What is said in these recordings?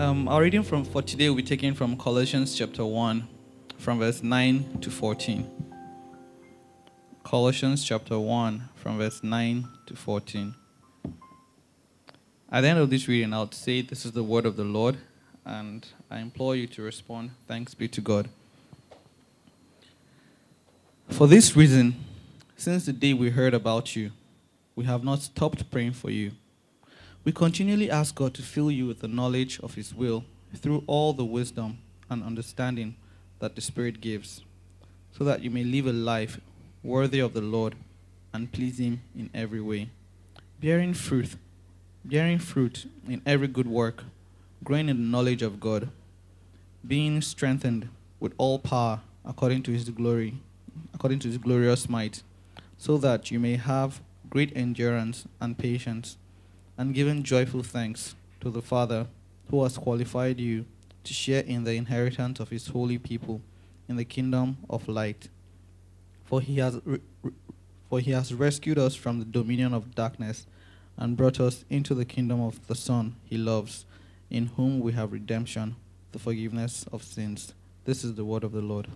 Um, our reading from for today will be taken from Colossians chapter 1, from verse 9 to 14. Colossians chapter 1, from verse 9 to 14. At the end of this reading, I'll say, This is the word of the Lord, and I implore you to respond, Thanks be to God. For this reason, since the day we heard about you, we have not stopped praying for you. We continually ask God to fill you with the knowledge of His will through all the wisdom and understanding that the Spirit gives, so that you may live a life worthy of the Lord and please Him in every way, bearing fruit, bearing fruit in every good work, growing in the knowledge of God, being strengthened with all power according to His glory, according to His glorious might, so that you may have great endurance and patience and giving joyful thanks to the Father who has qualified you to share in the inheritance of his holy people in the kingdom of light. For he has re- for he has rescued us from the dominion of darkness and brought us into the kingdom of the Son he loves, in whom we have redemption, the forgiveness of sins. This is the word of the Lord.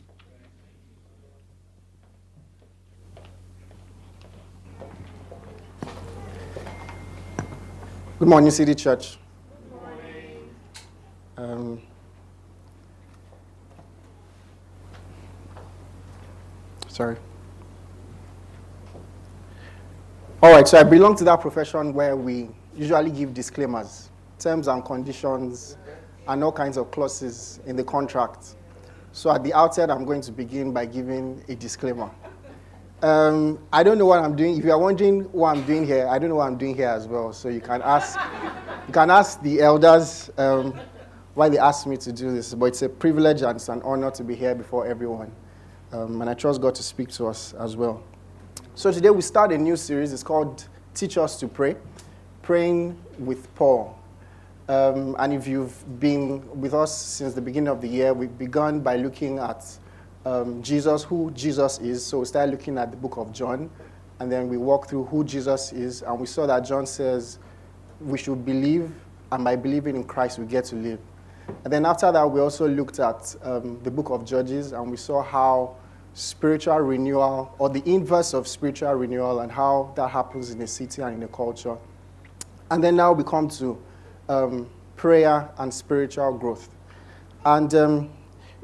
Good morning, City Church. Um, sorry. All right, so I belong to that profession where we usually give disclaimers, terms and conditions, and all kinds of clauses in the contract. So at the outset, I'm going to begin by giving a disclaimer. Um, I don't know what I'm doing. If you are wondering what I'm doing here, I don't know what I'm doing here as well. So you can ask, you can ask the elders um, why they asked me to do this. But it's a privilege and it's an honor to be here before everyone. Um, and I trust God to speak to us as well. So today we start a new series. It's called Teach Us to Pray, Praying with Paul. Um, and if you've been with us since the beginning of the year, we've begun by looking at um, Jesus, who Jesus is. So we started looking at the book of John, and then we walked through who Jesus is, and we saw that John says we should believe, and by believing in Christ, we get to live. And then after that, we also looked at um, the book of Judges, and we saw how spiritual renewal, or the inverse of spiritual renewal, and how that happens in a city and in a culture. And then now we come to um, prayer and spiritual growth. And um,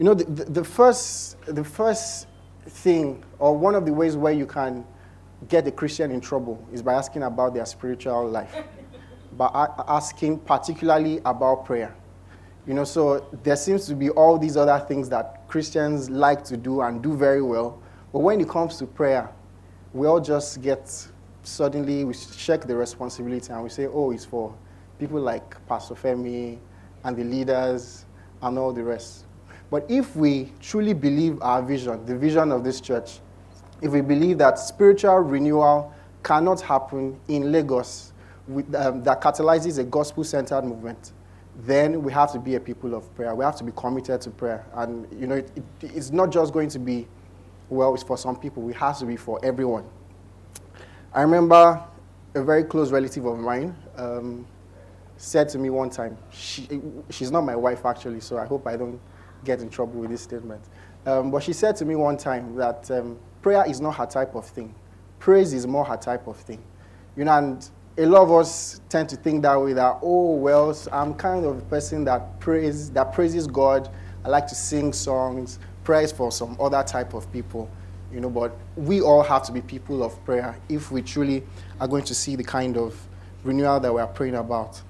you know, the, the, the, first, the first thing, or one of the ways where you can get a Christian in trouble is by asking about their spiritual life, by asking particularly about prayer. You know, so there seems to be all these other things that Christians like to do and do very well. But when it comes to prayer, we all just get suddenly, we check the responsibility and we say, oh, it's for people like Pastor Femi and the leaders and all the rest. But if we truly believe our vision, the vision of this church, if we believe that spiritual renewal cannot happen in Lagos with, um, that catalyzes a gospel centered movement, then we have to be a people of prayer. We have to be committed to prayer. And, you know, it, it, it's not just going to be, well, it's for some people, it has to be for everyone. I remember a very close relative of mine um, said to me one time, she, she's not my wife actually, so I hope I don't get in trouble with this statement. Um, but she said to me one time that um, prayer is not her type of thing. Praise is more her type of thing. You know, and a lot of us tend to think that way that, oh, well, I'm kind of a person that prays, that praises God. I like to sing songs, praise for some other type of people. You know, but we all have to be people of prayer if we truly are going to see the kind of renewal that we are praying about.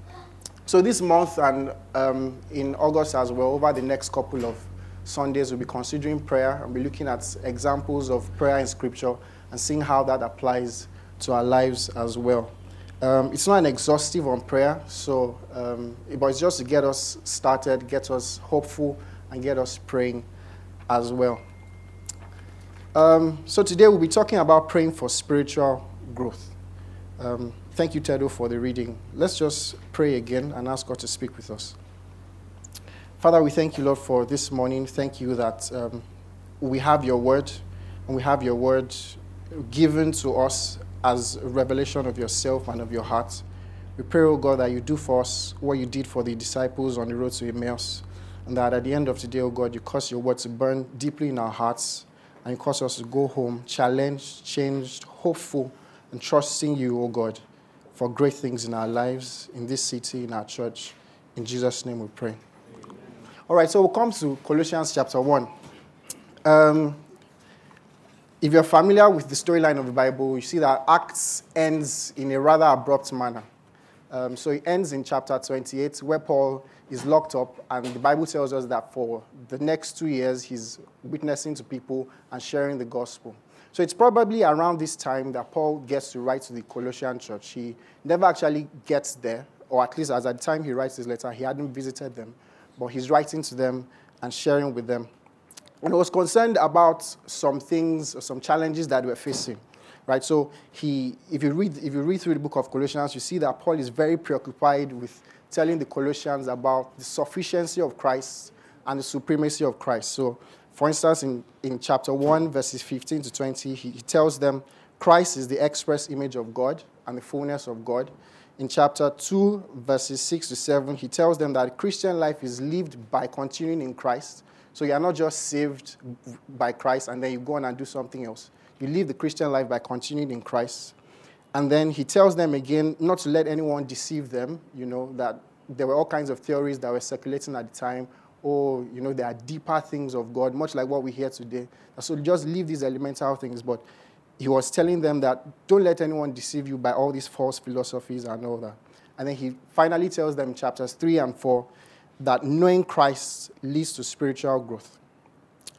So this month and um, in August as well, over the next couple of Sundays, we'll be considering prayer and be looking at examples of prayer in Scripture and seeing how that applies to our lives as well. Um, it's not an exhaustive on prayer, so um, but it's just to get us started, get us hopeful, and get us praying as well. Um, so today we'll be talking about praying for spiritual growth. Thank you, Tedo, for the reading. Let's just pray again and ask God to speak with us. Father, we thank you, Lord, for this morning. Thank you that um, we have your word, and we have your word given to us as a revelation of yourself and of your heart. We pray, O oh God, that you do for us what you did for the disciples on the road to Emmaus, and that at the end of the day, O oh God, you cause your word to burn deeply in our hearts, and cause us to go home challenged, changed, hopeful, and trusting you, O oh God, for great things in our lives, in this city, in our church. In Jesus' name we pray. All right, so we'll come to Colossians chapter 1. Um, if you're familiar with the storyline of the Bible, you see that Acts ends in a rather abrupt manner. Um, so it ends in chapter 28, where Paul is locked up, and the Bible tells us that for the next two years, he's witnessing to people and sharing the gospel. So it's probably around this time that Paul gets to write to the Colossian church. He never actually gets there, or at least as at the time he writes his letter, he hadn't visited them but he's writing to them and sharing with them. And he was concerned about some things, some challenges that we're facing. Right? So he, if you read, if you read through the book of Colossians, you see that Paul is very preoccupied with telling the Colossians about the sufficiency of Christ and the supremacy of Christ. So, for instance, in, in chapter 1, verses 15 to 20, he, he tells them Christ is the express image of God and the fullness of God in chapter 2, verses 6 to 7, he tells them that Christian life is lived by continuing in Christ. So you are not just saved by Christ and then you go on and do something else. You live the Christian life by continuing in Christ. And then he tells them again not to let anyone deceive them, you know, that there were all kinds of theories that were circulating at the time. Oh, you know, there are deeper things of God, much like what we hear today. So just leave these elemental things. But he was telling them that don't let anyone deceive you by all these false philosophies and all that. And then he finally tells them chapters 3 and 4 that knowing Christ leads to spiritual growth.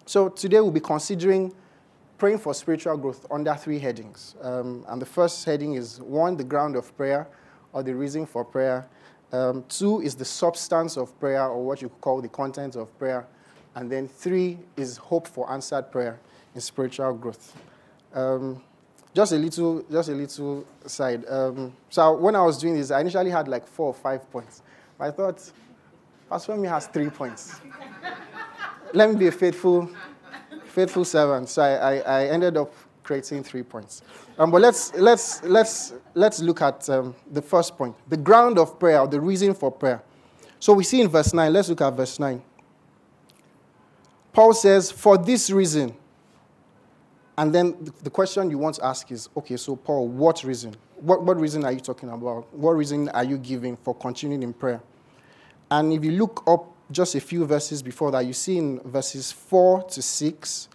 So today we'll be considering praying for spiritual growth under three headings. Um, and the first heading is one, the ground of prayer or the reason for prayer. Um, two is the substance of prayer or what you call the content of prayer. And then three is hope for answered prayer in spiritual growth. Um, just a little, just a little side. Um, so when I was doing this, I initially had like four or five points. But I thought, Pastor Femi has three points. Let me be a faithful, faithful servant. So I, I, I ended up creating three points. Um, but let's, let's, let's, let's look at um, the first point the ground of prayer, the reason for prayer. So we see in verse 9, let's look at verse 9. Paul says, For this reason, and then the question you want to ask is okay, so Paul, what reason? What, what reason are you talking about? What reason are you giving for continuing in prayer? And if you look up just a few verses before that, you see in verses 4 to 6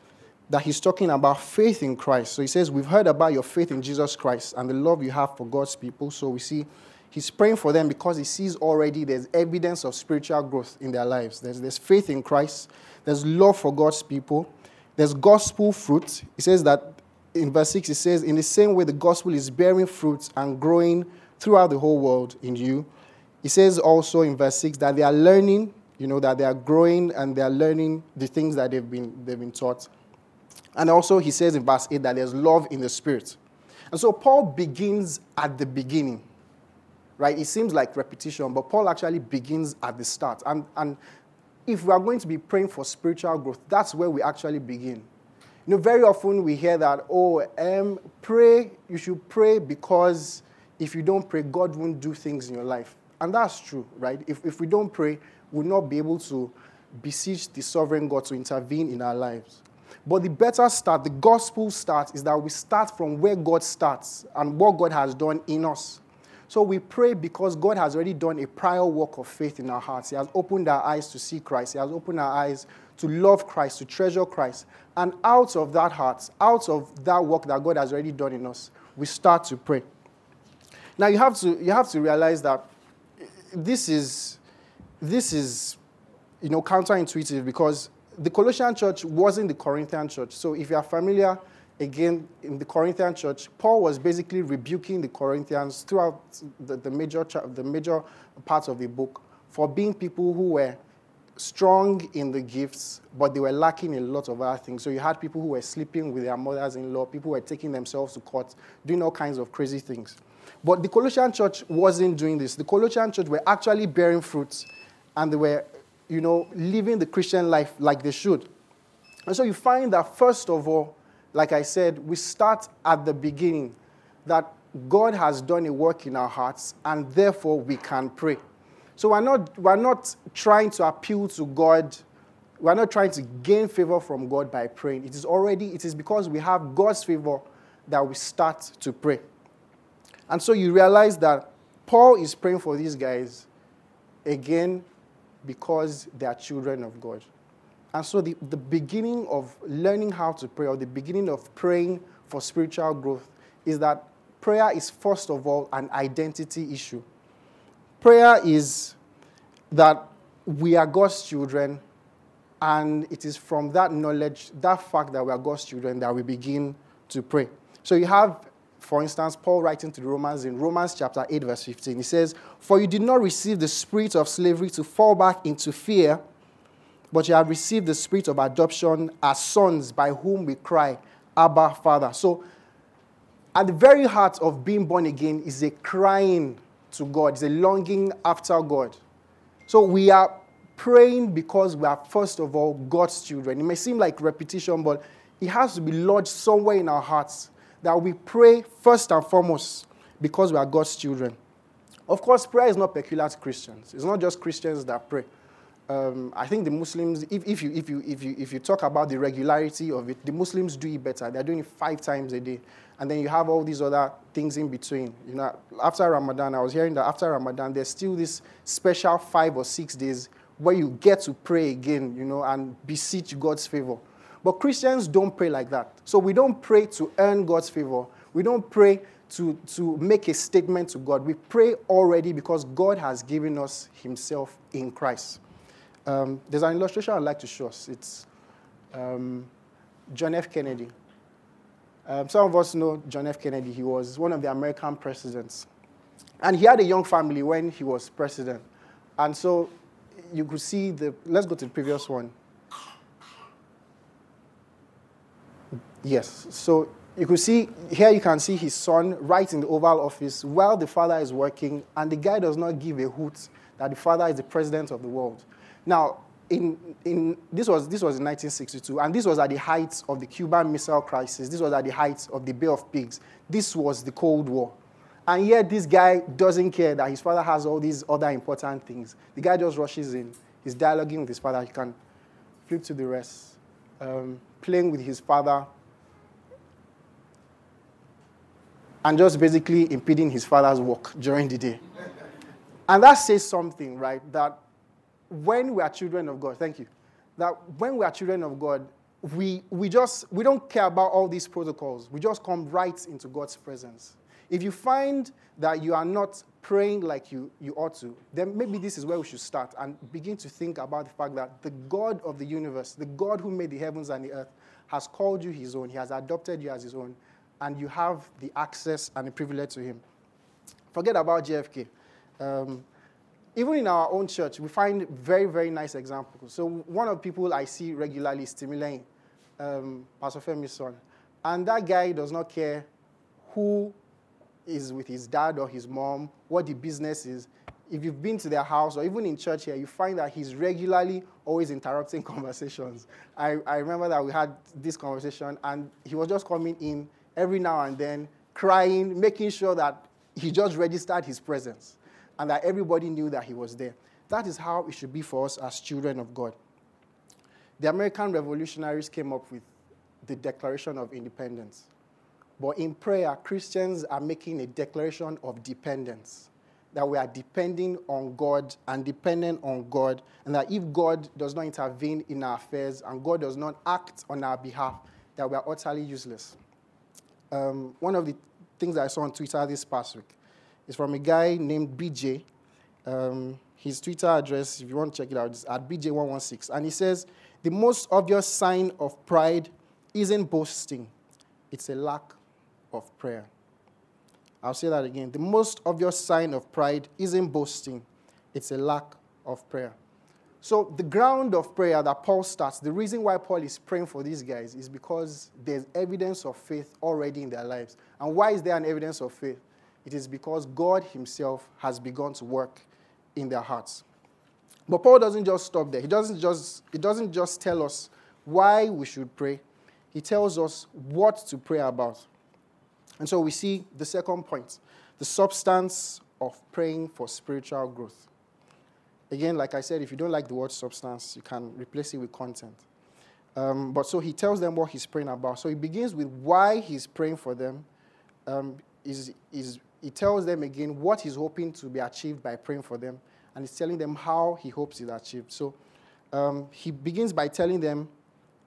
that he's talking about faith in Christ. So he says, We've heard about your faith in Jesus Christ and the love you have for God's people. So we see he's praying for them because he sees already there's evidence of spiritual growth in their lives. There's, there's faith in Christ, there's love for God's people, there's gospel fruit. He says that in verse 6, he says, In the same way the gospel is bearing fruit and growing throughout the whole world in you. He says also in verse 6 that they are learning, you know, that they are growing and they are learning the things that they've been, they've been taught. And also he says in verse 8 that there's love in the spirit. And so Paul begins at the beginning, right? It seems like repetition, but Paul actually begins at the start. And, and if we are going to be praying for spiritual growth, that's where we actually begin. You know, very often we hear that, oh, um, pray, you should pray because if you don't pray, God won't do things in your life. And that's true, right? If, if we don't pray, we'll not be able to beseech the sovereign God to intervene in our lives. But the better start, the gospel start, is that we start from where God starts and what God has done in us. So we pray because God has already done a prior work of faith in our hearts. He has opened our eyes to see Christ. He has opened our eyes to love Christ, to treasure Christ. And out of that heart, out of that work that God has already done in us, we start to pray. Now you have to, you have to realize that this is, this is you know, counterintuitive because the Colossian church wasn't the Corinthian church. So if you are familiar, again in the Corinthian church, Paul was basically rebuking the Corinthians throughout the, the, major, the major parts of the book for being people who were strong in the gifts, but they were lacking in a lot of other things. So you had people who were sleeping with their mothers in law, people who were taking themselves to court, doing all kinds of crazy things. But the Colossian church wasn't doing this. The Colossian church were actually bearing fruits and they were, you know, living the Christian life like they should. And so you find that, first of all, like I said, we start at the beginning that God has done a work in our hearts and therefore we can pray. So we're not, we're not trying to appeal to God. We're not trying to gain favor from God by praying. It is already, it is because we have God's favor that we start to pray. And so you realize that Paul is praying for these guys again because they are children of God. And so the, the beginning of learning how to pray, or the beginning of praying for spiritual growth, is that prayer is first of all an identity issue. Prayer is that we are God's children, and it is from that knowledge, that fact that we are God's children, that we begin to pray. So you have, for instance, Paul writing to the Romans in Romans chapter 8, verse 15. He says, For you did not receive the spirit of slavery to fall back into fear, but you have received the spirit of adoption as sons by whom we cry, Abba, Father. So, at the very heart of being born again is a crying to God, is a longing after God. So we are praying because we are, first of all, God's children. It may seem like repetition, but it has to be lodged somewhere in our hearts that we pray first and foremost because we are God's children. Of course, prayer is not peculiar to Christians. It's not just Christians that pray. Um, I think the Muslims, if, if, you, if, you, if, you, if you talk about the regularity of it, the Muslims do it better. They're doing it five times a day. And then you have all these other things in between. You know, after Ramadan, I was hearing that after Ramadan, there's still this special five or six days where you get to pray again, you know, and beseech God's favor. But Christians don't pray like that. So we don't pray to earn God's favor. We don't pray to, to make a statement to God. We pray already because God has given us Himself in Christ. Um, there's an illustration I'd like to show us. It's um, John F. Kennedy. Um, some of us know John F. Kennedy. He was one of the American presidents. And he had a young family when he was president. And so you could see the, let's go to the previous one. Yes. So you could see, here you can see his son right in the Oval Office while the father is working, and the guy does not give a hoot that the father is the president of the world. Now, in, in, this, was, this was in 1962, and this was at the height of the Cuban Missile Crisis. This was at the height of the Bay of Pigs. This was the Cold War. And yet, this guy doesn't care that his father has all these other important things. The guy just rushes in. He's dialoguing with his father. He can flip to the rest. Um, playing with his father. And just basically impeding his father's work during the day. And that says something, right? That when we are children of God, thank you, that when we are children of God, we, we just, we don't care about all these protocols. We just come right into God's presence. If you find that you are not praying like you, you ought to, then maybe this is where we should start and begin to think about the fact that the God of the universe, the God who made the heavens and the earth, has called you his own. He has adopted you as his own, and you have the access and the privilege to him. Forget about JFK. Um, even in our own church, we find very, very nice examples. So one of the people I see regularly is um, Pastor Femi's son. And that guy does not care who is with his dad or his mom, what the business is. If you've been to their house or even in church here, you find that he's regularly always interrupting conversations. I, I remember that we had this conversation and he was just coming in every now and then, crying, making sure that he just registered his presence and that everybody knew that he was there. That is how it should be for us as children of God. The American revolutionaries came up with the Declaration of Independence. But in prayer, Christians are making a declaration of dependence that we are depending on God and dependent on God, and that if God does not intervene in our affairs and God does not act on our behalf, that we are utterly useless. Um, one of the things that I saw on Twitter this past week is from a guy named BJ. Um, his Twitter address, if you want to check it out, is at BJ116. And he says, The most obvious sign of pride isn't boasting, it's a lack of prayer. I'll say that again. The most obvious sign of pride isn't boasting, it's a lack of prayer. So, the ground of prayer that Paul starts, the reason why Paul is praying for these guys is because there's evidence of faith already in their lives. And why is there an evidence of faith? It is because God Himself has begun to work in their hearts. But Paul doesn't just stop there. He doesn't just, he doesn't just tell us why we should pray, he tells us what to pray about. And so we see the second point the substance of praying for spiritual growth. Again, like I said, if you don't like the word substance, you can replace it with content. Um, but so he tells them what he's praying about. So he begins with why he's praying for them. Um, is, is, he tells them again what he's hoping to be achieved by praying for them. And he's telling them how he hopes it's achieved. So um, he begins by telling them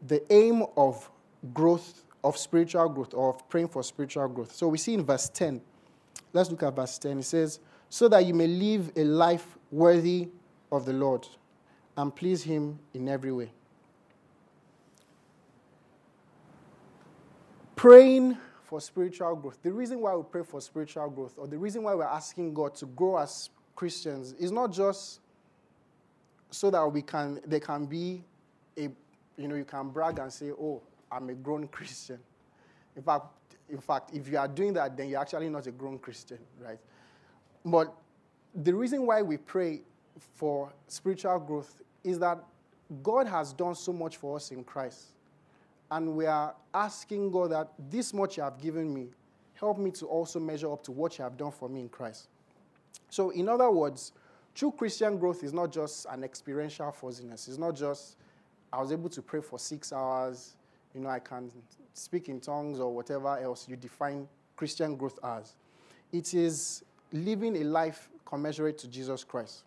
the aim of growth, of spiritual growth, or of praying for spiritual growth. So we see in verse 10, let's look at verse 10. It says, So that you may live a life worthy of the Lord and please Him in every way. Praying for spiritual growth. The reason why we pray for spiritual growth, or the reason why we're asking God to grow as Christians, is not just so that we can there can be a you know, you can brag and say, oh, I'm a grown Christian. In fact, in fact, if you are doing that, then you're actually not a grown Christian, right? But the reason why we pray for spiritual growth is that God has done so much for us in Christ. And we are asking God that this much you have given me, help me to also measure up to what you have done for me in Christ. So, in other words, true Christian growth is not just an experiential fuzziness. It's not just I was able to pray for six hours. You know, I can speak in tongues or whatever else you define Christian growth as. It is living a life commensurate to Jesus Christ.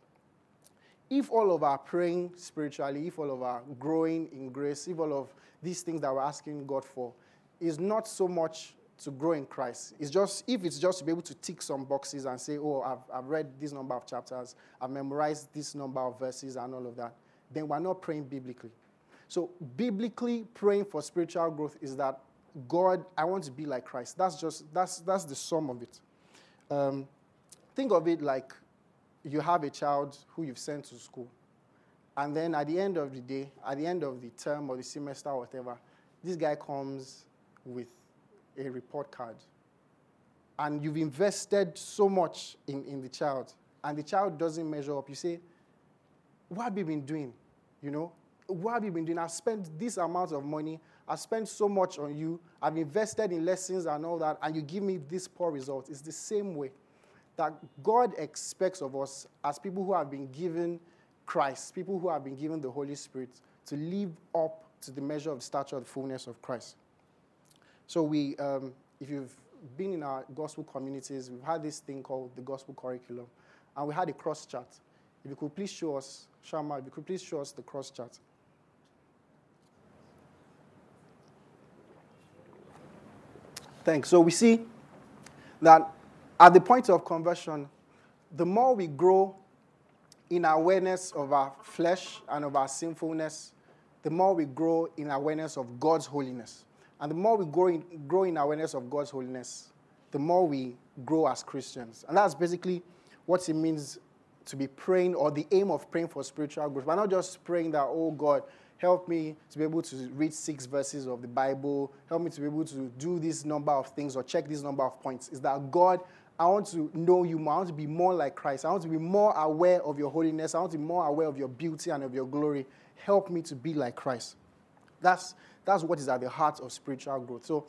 If all of our praying spiritually, if all of our growing in grace, if all of these things that we're asking God for is not so much to grow in Christ. It's just if it's just to be able to tick some boxes and say, oh, I've, I've read this number of chapters, I've memorized this number of verses and all of that, then we're not praying biblically. So, biblically, praying for spiritual growth is that God, I want to be like Christ. That's just that's that's the sum of it. Um, think of it like you have a child who you've sent to school, and then at the end of the day, at the end of the term or the semester or whatever, this guy comes with a report card, and you've invested so much in, in the child, and the child doesn't measure up. You say, "What have you been doing?" You know, what have you been doing? I've spent this amount of money. I've spent so much on you. I've invested in lessons and all that, and you give me this poor result. It's the same way that God expects of us as people who have been given Christ, people who have been given the Holy Spirit, to live up to the measure of stature of the fullness of Christ. So we, um, if you've been in our gospel communities, we've had this thing called the gospel curriculum, and we had a cross chart. If you could please show us, Shama, if you could please show us the cross chart. Thanks. So we see that at the point of conversion, the more we grow in awareness of our flesh and of our sinfulness, the more we grow in awareness of God's holiness. And the more we grow in, grow in awareness of God's holiness, the more we grow as Christians. And that's basically what it means to be praying or the aim of praying for spiritual growth. We're not just praying that, oh God, help me to be able to read six verses of the Bible, help me to be able to do this number of things or check this number of points. Is that God, I want to know you more. I want to be more like Christ. I want to be more aware of your holiness. I want to be more aware of your beauty and of your glory. Help me to be like Christ. That's, that's what is at the heart of spiritual growth. So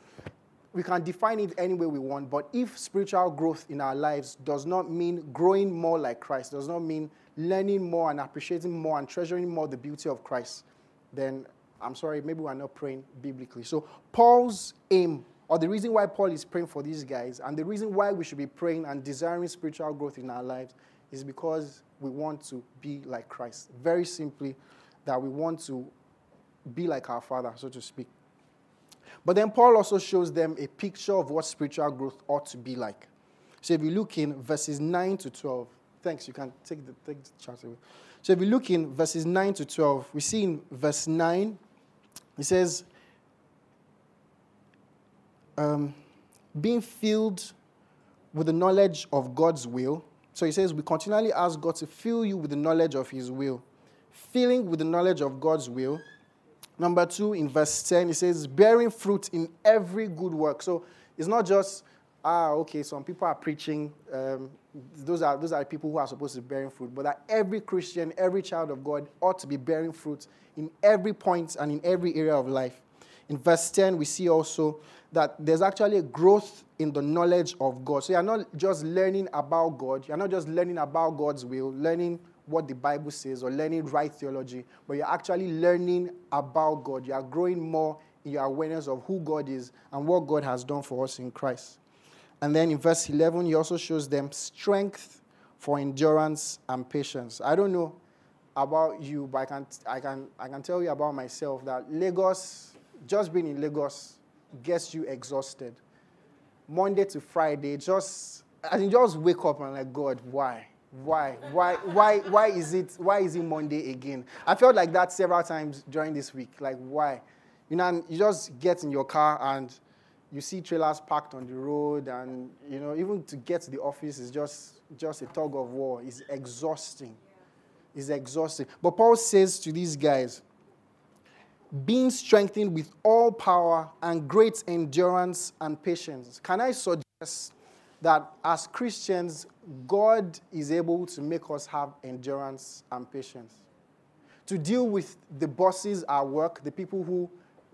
we can define it any way we want, but if spiritual growth in our lives does not mean growing more like Christ, does not mean learning more and appreciating more and treasuring more the beauty of Christ, then I'm sorry, maybe we're not praying biblically. So, Paul's aim, or the reason why Paul is praying for these guys, and the reason why we should be praying and desiring spiritual growth in our lives, is because we want to be like Christ. Very simply, that we want to be like our Father, so to speak. But then Paul also shows them a picture of what spiritual growth ought to be like. So if you look in verses 9 to 12, thanks, you can take the, take the chart away. So if you look in verses 9 to 12, we see in verse 9, he says, um, being filled with the knowledge of God's will. So he says, we continually ask God to fill you with the knowledge of his will. Filling with the knowledge of God's will. Number two, in verse 10, he says, bearing fruit in every good work. So it's not just, ah, okay, some people are preaching. Um, those, are, those are people who are supposed to be bearing fruit. But that every Christian, every child of God ought to be bearing fruit in every point and in every area of life. In verse 10, we see also that there's actually a growth in the knowledge of God. So you're not just learning about God, you're not just learning about God's will, learning what the Bible says or learning right theology, but you're actually learning about God. You are growing more in your awareness of who God is and what God has done for us in Christ. And then in verse 11, he also shows them strength for endurance and patience. I don't know about you, but I can, I can, I can tell you about myself that Lagos, just being in Lagos, gets you exhausted. Monday to Friday, just and you just wake up and like, God, why? Why? Why? Why? Why is it? Why is it Monday again? I felt like that several times during this week. Like, why? You know, you just get in your car and you see trailers parked on the road, and you know, even to get to the office is just just a tug of war. It's exhausting. It's exhausting. But Paul says to these guys, being strengthened with all power and great endurance and patience. Can I suggest that as Christians, God is able to make us have endurance and patience? To deal with the bosses at work, the people who,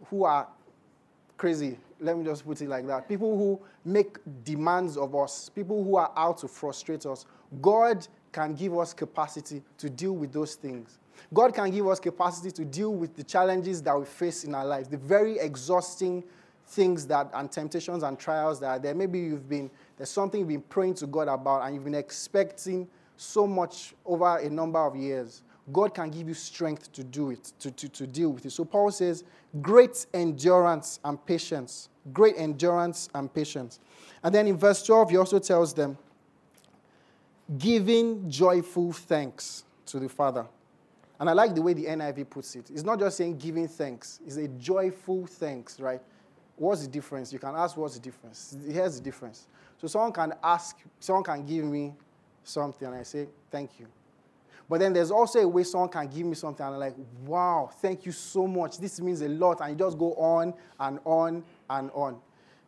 who are crazy, let me just put it like that, people who make demands of us, people who are out to frustrate us. God can give us capacity to deal with those things. God can give us capacity to deal with the challenges that we face in our lives, the very exhausting things that and temptations and trials that are there. Maybe you've been there's something you've been praying to God about and you've been expecting so much over a number of years. God can give you strength to do it, to, to, to deal with it. So Paul says, great endurance and patience. Great endurance and patience. And then in verse 12, he also tells them, giving joyful thanks to the Father. And I like the way the NIV puts it. It's not just saying giving thanks, it's a joyful thanks, right? What's the difference? You can ask what's the difference. Here's the difference. So someone can ask, someone can give me something, and I say, thank you. But then there's also a way someone can give me something, and I'm like, wow, thank you so much. This means a lot. And you just go on and on and on.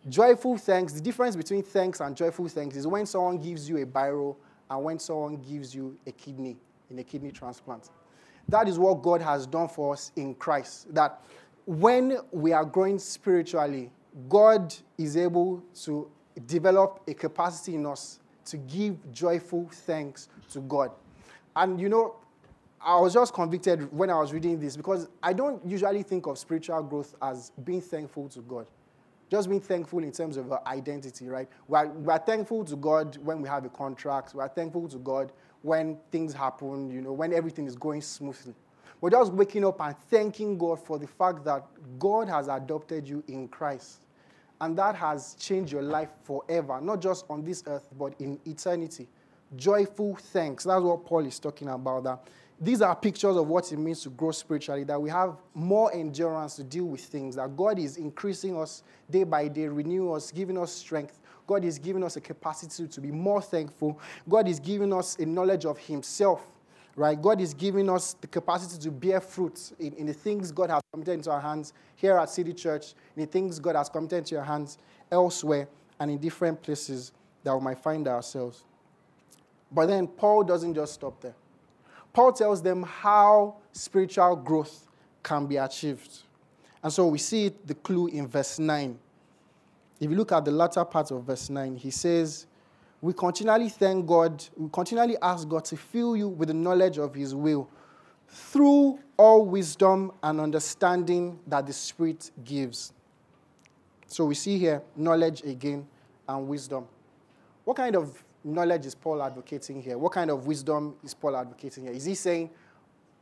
Joyful thanks, the difference between thanks and joyful thanks is when someone gives you a biro and when someone gives you a kidney in a kidney transplant. That is what God has done for us in Christ. That when we are growing spiritually, God is able to develop a capacity in us to give joyful thanks to God. And you know, I was just convicted when I was reading this because I don't usually think of spiritual growth as being thankful to God. Just being thankful in terms of our identity, right? We're, we're thankful to God when we have a contract. We're thankful to God when things happen, you know, when everything is going smoothly. We're just waking up and thanking God for the fact that God has adopted you in Christ. And that has changed your life forever, not just on this earth, but in eternity. Joyful thanks. That's what Paul is talking about. That these are pictures of what it means to grow spiritually, that we have more endurance to deal with things, that God is increasing us day by day, renewing us, giving us strength God is giving us a capacity to be more thankful. God is giving us a knowledge of Himself, right? God is giving us the capacity to bear fruit in, in the things God has committed into our hands here at City Church, in the things God has committed into your hands elsewhere, and in different places that we might find ourselves. But then Paul doesn't just stop there. Paul tells them how spiritual growth can be achieved. And so we see the clue in verse 9. If you look at the latter part of verse 9, he says, We continually thank God, we continually ask God to fill you with the knowledge of his will through all wisdom and understanding that the Spirit gives. So we see here knowledge again and wisdom. What kind of knowledge is Paul advocating here? What kind of wisdom is Paul advocating here? Is he saying,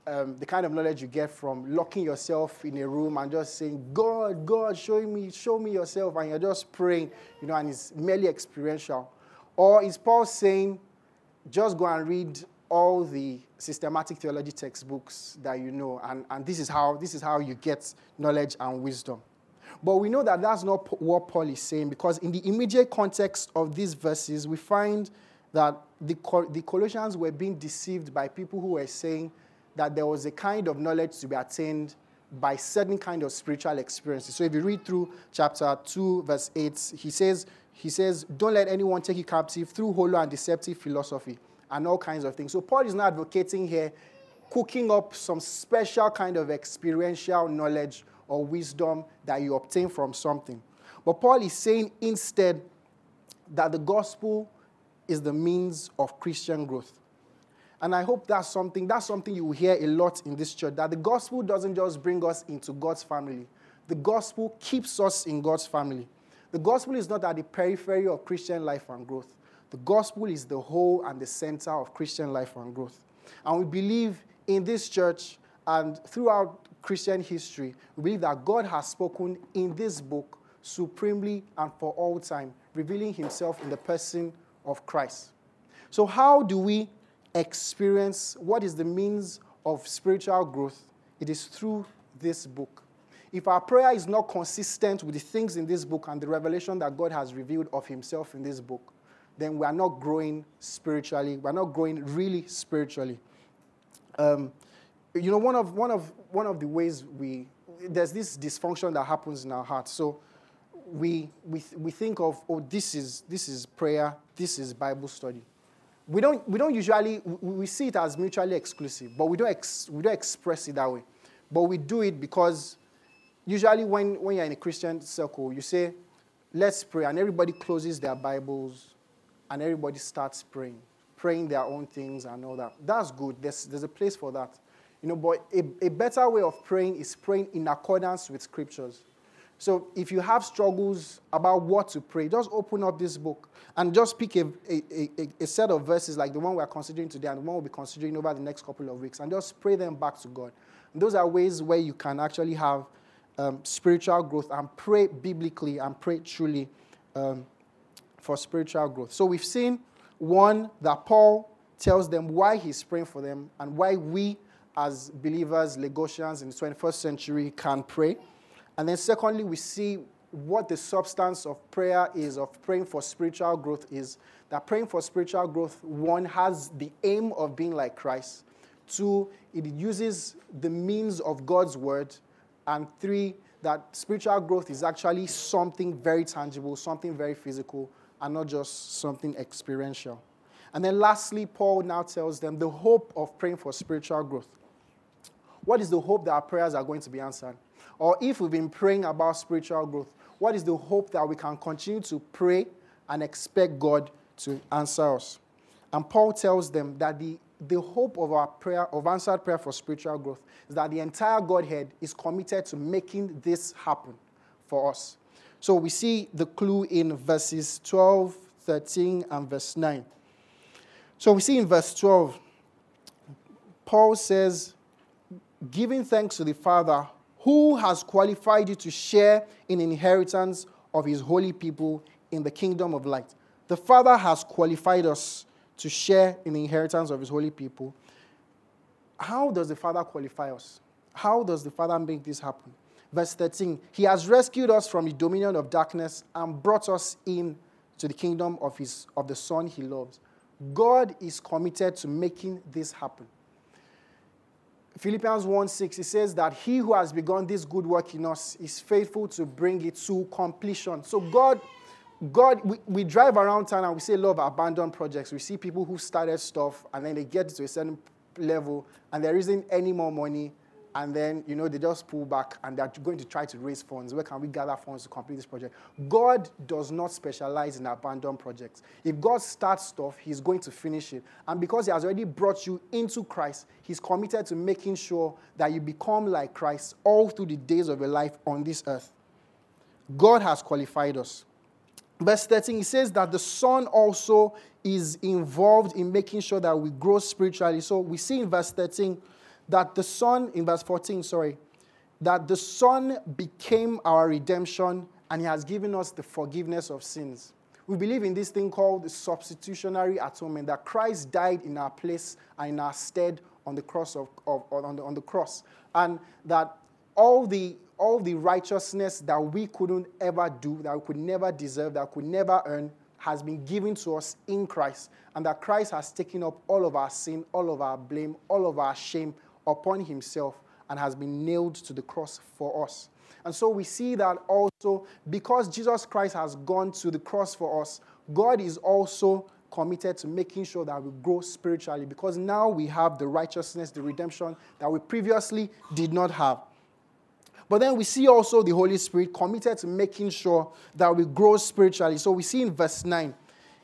um, the kind of knowledge you get from locking yourself in a room and just saying, God, God, show me, show me yourself, and you're just praying, you know, and it's merely experiential? Or is Paul saying, just go and read all the systematic theology textbooks that you know, and, and this, is how, this is how you get knowledge and wisdom? But we know that that's not what Paul is saying because in the immediate context of these verses, we find that the, the Colossians were being deceived by people who were saying that there was a kind of knowledge to be attained by certain kind of spiritual experiences. So if you read through chapter 2, verse 8, he says, he says, Don't let anyone take you captive through hollow and deceptive philosophy and all kinds of things. So Paul is not advocating here cooking up some special kind of experiential knowledge or wisdom that you obtain from something. But Paul is saying instead that the gospel is the means of Christian growth. And I hope that's something that's something you will hear a lot in this church that the gospel doesn't just bring us into God's family. The gospel keeps us in God's family. The gospel is not at the periphery of Christian life and growth. The gospel is the whole and the center of Christian life and growth. And we believe in this church and throughout Christian history, we believe that God has spoken in this book supremely and for all time, revealing himself in the person of Christ. So, how do we experience what is the means of spiritual growth? It is through this book. If our prayer is not consistent with the things in this book and the revelation that God has revealed of himself in this book, then we are not growing spiritually. We're not growing really spiritually. Um, you know, one of, one, of, one of the ways we, there's this dysfunction that happens in our hearts. So we, we, we think of, oh, this is, this is prayer, this is Bible study. We don't, we don't usually, we see it as mutually exclusive, but we don't, ex, we don't express it that way. But we do it because usually when, when you're in a Christian circle, you say, let's pray, and everybody closes their Bibles and everybody starts praying, praying their own things and all that. That's good. There's, there's a place for that. You know, but a, a better way of praying is praying in accordance with scriptures. So if you have struggles about what to pray, just open up this book and just pick a, a, a, a, set of verses like the one we're considering today and the one we'll be considering over the next couple of weeks and just pray them back to God. And those are ways where you can actually have um, spiritual growth and pray biblically and pray truly um, for spiritual growth. So we've seen one that Paul tells them why he's praying for them and why we as believers, Lagosians in the 21st century can pray. And then secondly, we see what the substance of prayer is, of praying for spiritual growth is. That praying for spiritual growth, one, has the aim of being like Christ. Two, it uses the means of God's word. And three, that spiritual growth is actually something very tangible, something very physical, and not just something experiential. And then lastly, Paul now tells them the hope of praying for spiritual growth. What is the hope that our prayers are going to be answered? Or if we've been praying about spiritual growth, what is the hope that we can continue to pray and expect God to answer us? And Paul tells them that the, the hope of our prayer, of answered prayer for spiritual growth, is that the entire Godhead is committed to making this happen for us. So we see the clue in verses 12, 13, and verse 9. So we see in verse 12, Paul says, giving thanks to the Father who has qualified you to share in inheritance of his holy people in the kingdom of light. The Father has qualified us to share in the inheritance of his holy people. How does the Father qualify us? How does the Father make this happen? Verse 13 He has rescued us from the dominion of darkness and brought us in to the kingdom of, his, of the Son he loves. God is committed to making this happen. Philippians 1 6, it says that he who has begun this good work in us is faithful to bring it to completion. So, God, God, we, we drive around town and we see a lot of abandoned projects. We see people who started stuff and then they get to a certain level and there isn't any more money and then you know they just pull back and they're going to try to raise funds. Where can we gather funds to complete this project? God does not specialize in abandoned projects. If god starts stuff he's going to finish it. And because he has already brought you into christ he's committed to making sure that you become like christ all through the days of your life on this earth. God has qualified us. Verse 13 he says that the son also is involved in making sure that we grow spiritually. So we see in verse 13 that the Son, in verse 14, sorry, that the Son became our redemption and He has given us the forgiveness of sins. We believe in this thing called the substitutionary atonement, that Christ died in our place and in our stead on the cross of, of on, the, on the cross. And that all the all the righteousness that we couldn't ever do, that we could never deserve, that we could never earn, has been given to us in Christ. And that Christ has taken up all of our sin, all of our blame, all of our shame upon himself and has been nailed to the cross for us. And so we see that also because Jesus Christ has gone to the cross for us, God is also committed to making sure that we grow spiritually because now we have the righteousness, the redemption that we previously did not have. But then we see also the Holy Spirit committed to making sure that we grow spiritually. So we see in verse 9,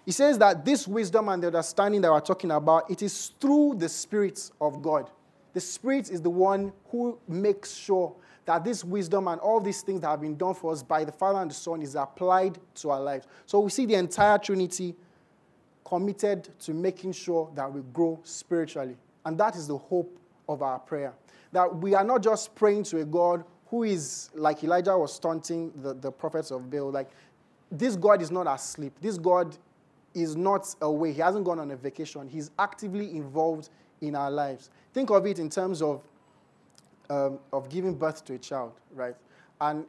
he says that this wisdom and the understanding that we're talking about, it is through the Spirit of God. The Spirit is the one who makes sure that this wisdom and all these things that have been done for us by the Father and the Son is applied to our lives. So we see the entire Trinity committed to making sure that we grow spiritually. And that is the hope of our prayer. That we are not just praying to a God who is, like Elijah was taunting the, the prophets of Baal, like, this God is not asleep. This God is not away. He hasn't gone on a vacation. He's actively involved in our lives. Think of it in terms of, um, of giving birth to a child, right? And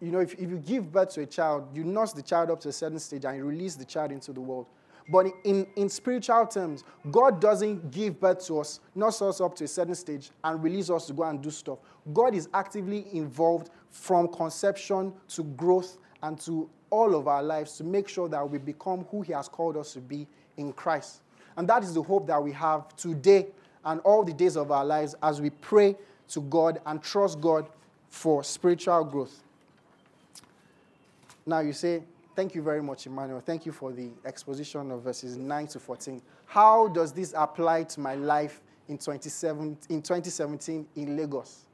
you know, if, if you give birth to a child, you nurse the child up to a certain stage and you release the child into the world. But in, in spiritual terms, God doesn't give birth to us, nurse us up to a certain stage, and release us to go and do stuff. God is actively involved from conception to growth and to all of our lives to make sure that we become who He has called us to be in Christ. And that is the hope that we have today and all the days of our lives as we pray to God and trust God for spiritual growth. Now you say, Thank you very much, Emmanuel. Thank you for the exposition of verses 9 to 14. How does this apply to my life in, 27, in 2017 in Lagos?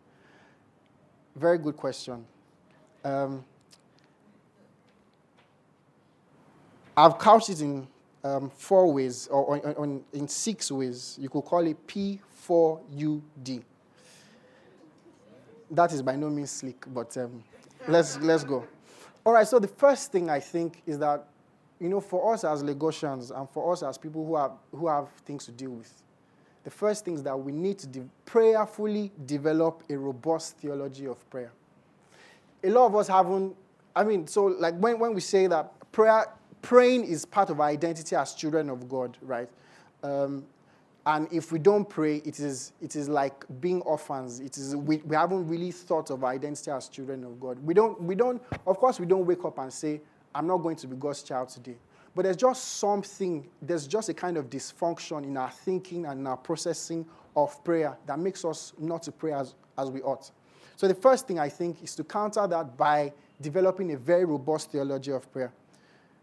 Very good question. Um, I've couched it in um, four ways, or, or, or, in six ways. You could call it P4UD. That is by no means slick, but um, let's, let's go. All right, so the first thing I think is that, you know, for us as Lagosians and for us as people who have, who have things to deal with, the first thing is that we need to de- prayerfully develop a robust theology of prayer. A lot of us haven't, I mean, so like when, when we say that prayer, praying is part of our identity as children of God, right? Um, and if we don't pray, it is, it is like being orphans. It is, we, we haven't really thought of our identity as children of God. We don't, we don't, of course, we don't wake up and say, I'm not going to be God's child today. But there's just something, there's just a kind of dysfunction in our thinking and our processing of prayer that makes us not to pray as, as we ought. So the first thing I think is to counter that by developing a very robust theology of prayer.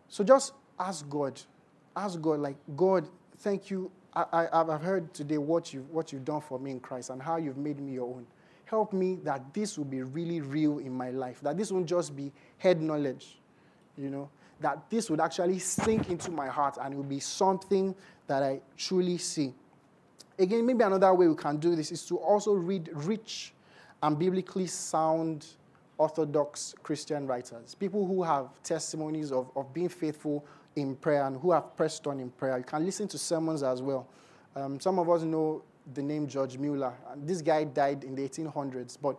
So just ask God, ask God, like, God, thank you I, I, have heard today what you've, what you've done for me in Christ and how you've made me your own. Help me that this will be really real in my life, that this won't just be head knowledge, you know, that this would actually sink into my heart and it will be something that I truly see. Again, maybe another way we can do this is to also read rich and biblically sound Orthodox Christian writers, people who have testimonies of, of being faithful in prayer and who have pressed on in prayer. You can listen to sermons as well. Um, some of us know the name George Mueller. This guy died in the 1800s, but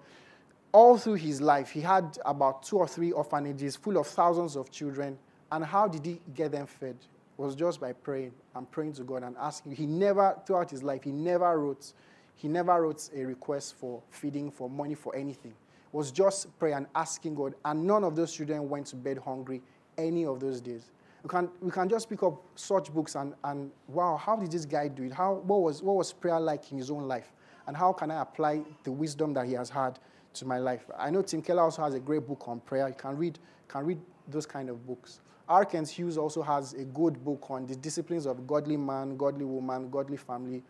all through his life, he had about two or three orphanages full of thousands of children. And how did he get them fed? It was just by praying and praying to God and asking. He never, throughout his life, he never wrote, he never wrote a request for feeding, for money, for anything. Was just prayer and asking God. And none of those children went to bed hungry any of those days. We can, we can just pick up such books and, and wow, how did this guy do it? How, what, was, what was prayer like in his own life? And how can I apply the wisdom that he has had to my life? I know Tim Keller also has a great book on prayer. You can read, can read those kind of books. R. Kent Hughes also has a good book on the disciplines of godly man, godly woman, godly family.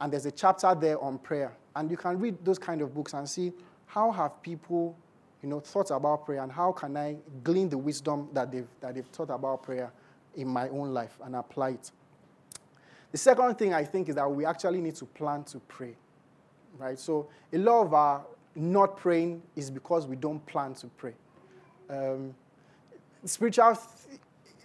And there's a chapter there on prayer. And you can read those kind of books and see how have people you know, thought about prayer and how can I glean the wisdom that they've, that they've taught about prayer in my own life and apply it. The second thing I think is that we actually need to plan to pray, right? So a lot of our not praying is because we don't plan to pray. Um, spiritual,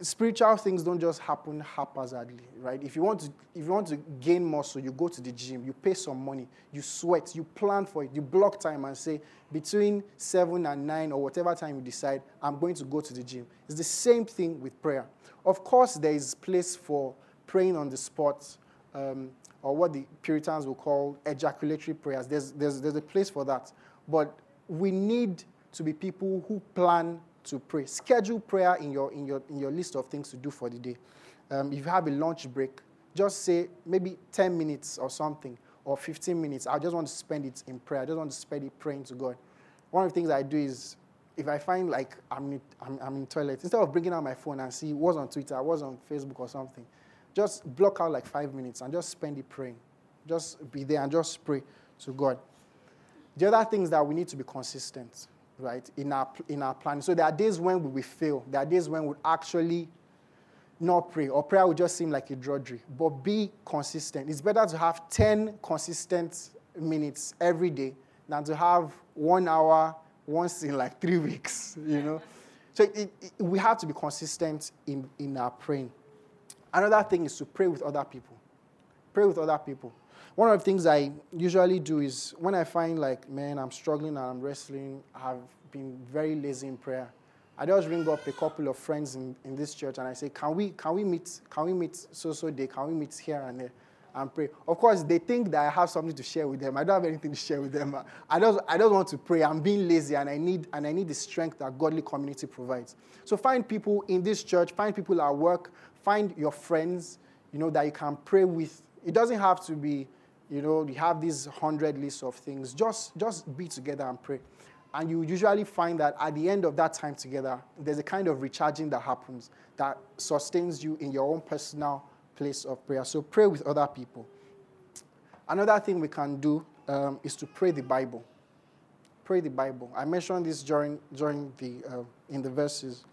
spiritual things don't just happen haphazardly, right? If you want to, if you want to gain muscle, you go to the gym, you pay some money, you sweat, you plan for it, you block time and say between seven and nine or whatever time you decide, I'm going to go to the gym. It's the same thing with prayer. Of course, there is place for praying on the spot, um, or what the Puritans will call ejaculatory prayers. There's, there's, there's a place for that. But we need to be people who plan to pray. Schedule prayer in your, in your, in your list of things to do for the day. Um, if you have a lunch break, just say maybe 10 minutes or something, or 15 minutes. I just want to spend it in prayer. I just want to spend it praying to God. One of the things I do is if I find like I'm in, I'm, I'm in toilet, instead of bringing out my phone and see what's on Twitter, what's on Facebook or something, just block out like five minutes and just spend it praying. Just be there and just pray to God. The other thing is that we need to be consistent right, in our, in our planning. So there are days when we will fail. There are days when we actually not pray, or prayer will just seem like a drudgery. But be consistent. It's better to have 10 consistent minutes every day than to have one hour once in like three weeks, you know? So it, it, we have to be consistent in, in our praying. Another thing is to pray with other people. Pray with other people. One of the things I usually do is when I find like, man, I'm struggling and I'm wrestling, I've been very lazy in prayer. I just ring up a couple of friends in, in this church and I say, can we, can we meet, can we meet so so day, can we meet here and there and pray? Of course, they think that I have something to share with them. I don't have anything to share with them. I just, I just want to pray. I'm being lazy and I need, and I need the strength that godly community provides. So find people in this church, find people at work, find your friends, you know, that you can pray with. It doesn't have to be you know, you have these hundred lists of things. Just, just be together and pray. And you usually find that at the end of that time together, there's a kind of recharging that happens that sustains you in your own personal place of prayer. So pray with other people. Another thing we can do um, is to pray the Bible. Pray the Bible. I mentioned this during, during the, uh, in the verses.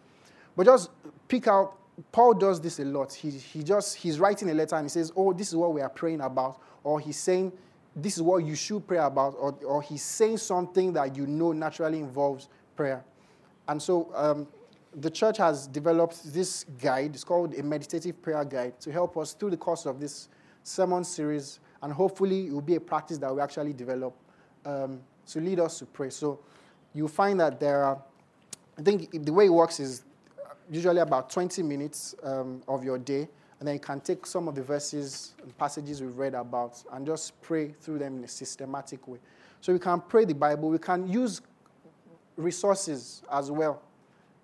But just pick out, Paul does this a lot. He, he just, he's writing a letter and he says, oh, this is what we are praying about or he's saying this is what you should pray about, or, or he's saying something that you know naturally involves prayer. And so um, the church has developed this guide, it's called a meditative prayer guide, to help us through the course of this sermon series, and hopefully it will be a practice that we actually develop um, to lead us to pray. So you find that there are, I think the way it works is usually about 20 minutes um, of your day and then you can take some of the verses and passages we've read about and just pray through them in a systematic way. So we can pray the Bible. We can use resources as well.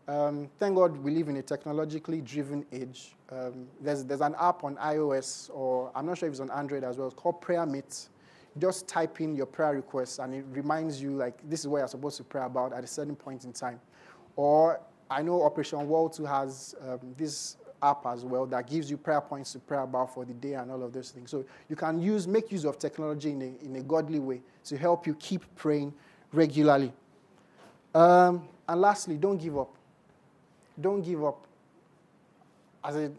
Um, thank God we live in a technologically driven age. Um, there's, there's an app on iOS, or I'm not sure if it's on Android as well. It's called PrayerMate. just type in your prayer request, and it reminds you, like, this is what you're supposed to pray about at a certain point in time. Or I know Operation World 2 has um, this app as well that gives you prayer points to pray about for the day and all of those things. So you can use, make use of technology in a, in a godly way to help you keep praying regularly. Um, and lastly, don't give up. Don't give up. As a,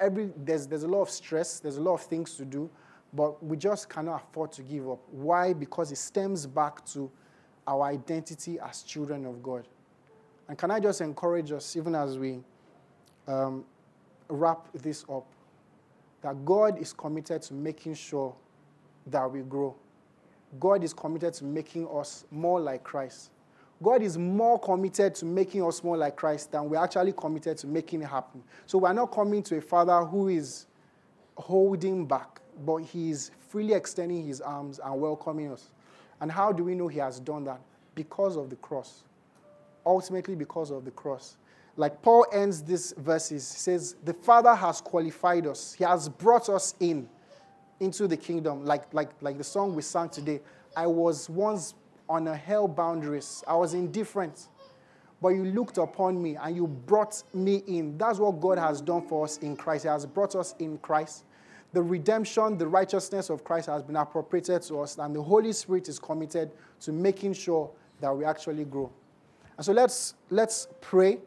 every, there's, there's a lot of stress, there's a lot of things to do, but we just cannot afford to give up. Why? Because it stems back to our identity as children of God. And can I just encourage us, even as we um, wrap this up that God is committed to making sure that we grow. God is committed to making us more like Christ. God is more committed to making us more like Christ than we're actually committed to making it happen. So we're not coming to a Father who is holding back, but He is freely extending His arms and welcoming us. And how do we know He has done that? Because of the cross. Ultimately, because of the cross like Paul ends these verses, he says, The Father has qualified us, He has brought us in into the kingdom. Like, like, like the song we sang today, I was once on a hell boundaries, I was indifferent. But you looked upon me and you brought me in. That's what God has done for us in Christ. He has brought us in Christ. The redemption, the righteousness of Christ has been appropriated to us, and the Holy Spirit is committed to making sure that we actually grow. And so let's, let's pray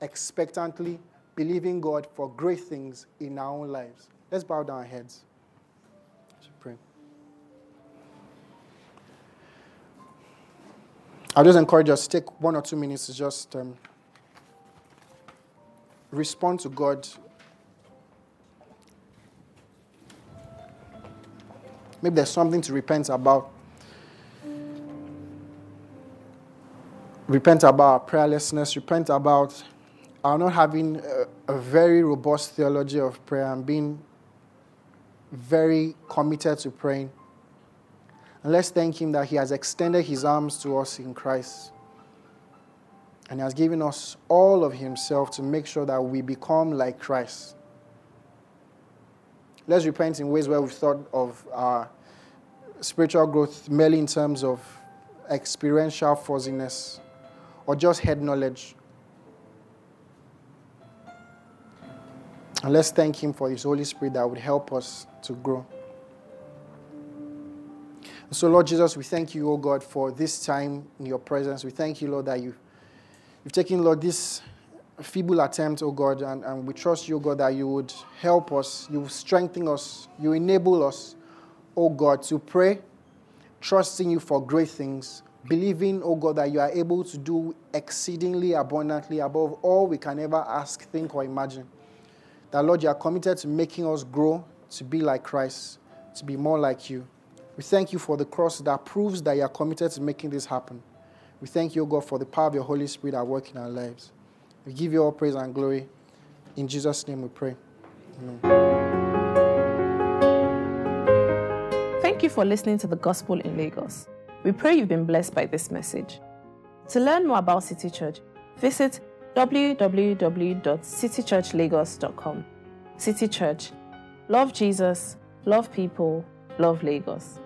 expectantly, believing God for great things in our own lives. Let's bow down our heads. Pray. I'll just encourage us to take one or two minutes to just um, respond to God. Maybe there's something to repent about. Repent about our prayerlessness, repent about our not having a, a very robust theology of prayer and being very committed to praying. And let's thank Him that He has extended His arms to us in Christ. And He has given us all of Himself to make sure that we become like Christ. Let's repent in ways where we've thought of our spiritual growth merely in terms of experiential fuzziness or just head knowledge. And let's thank Him for His Holy Spirit that would help us to grow. So, Lord Jesus, we thank you, O God, for this time in your presence. We thank you, Lord, that you, you've taken, Lord, this feeble attempt, O God, and, and we trust you, O God, that you would help us, you strengthen us, you enable us, O God, to pray, trusting you for great things, believing, O God, that you are able to do exceedingly abundantly above all we can ever ask, think, or imagine. That, Lord, you are committed to making us grow to be like Christ, to be more like you. We thank you for the cross that proves that you are committed to making this happen. We thank you, oh God, for the power of your Holy Spirit at work in our lives. We give you all praise and glory. In Jesus' name we pray. Amen. Thank you for listening to the Gospel in Lagos. We pray you've been blessed by this message. To learn more about City Church, visit www.citychurchlagos.com. City Church. Love Jesus, love people, love Lagos.